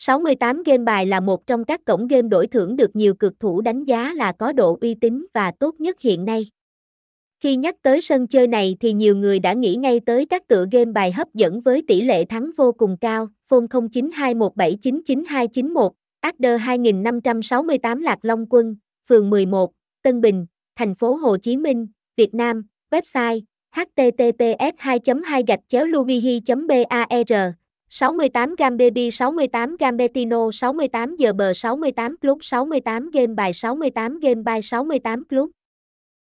68 Game bài là một trong các cổng game đổi thưởng được nhiều cực thủ đánh giá là có độ uy tín và tốt nhất hiện nay. Khi nhắc tới sân chơi này thì nhiều người đã nghĩ ngay tới các tựa game bài hấp dẫn với tỷ lệ thắng vô cùng cao, phone 0921799291, Adder 2568 Lạc Long Quân, phường 11, Tân Bình, thành phố Hồ Chí Minh, Việt Nam, website https 2 2 gạch chéo luvihi bar 68g baby 68g betino 68 giờ bờ 68 club 68 game bài 68 game bài 68 club.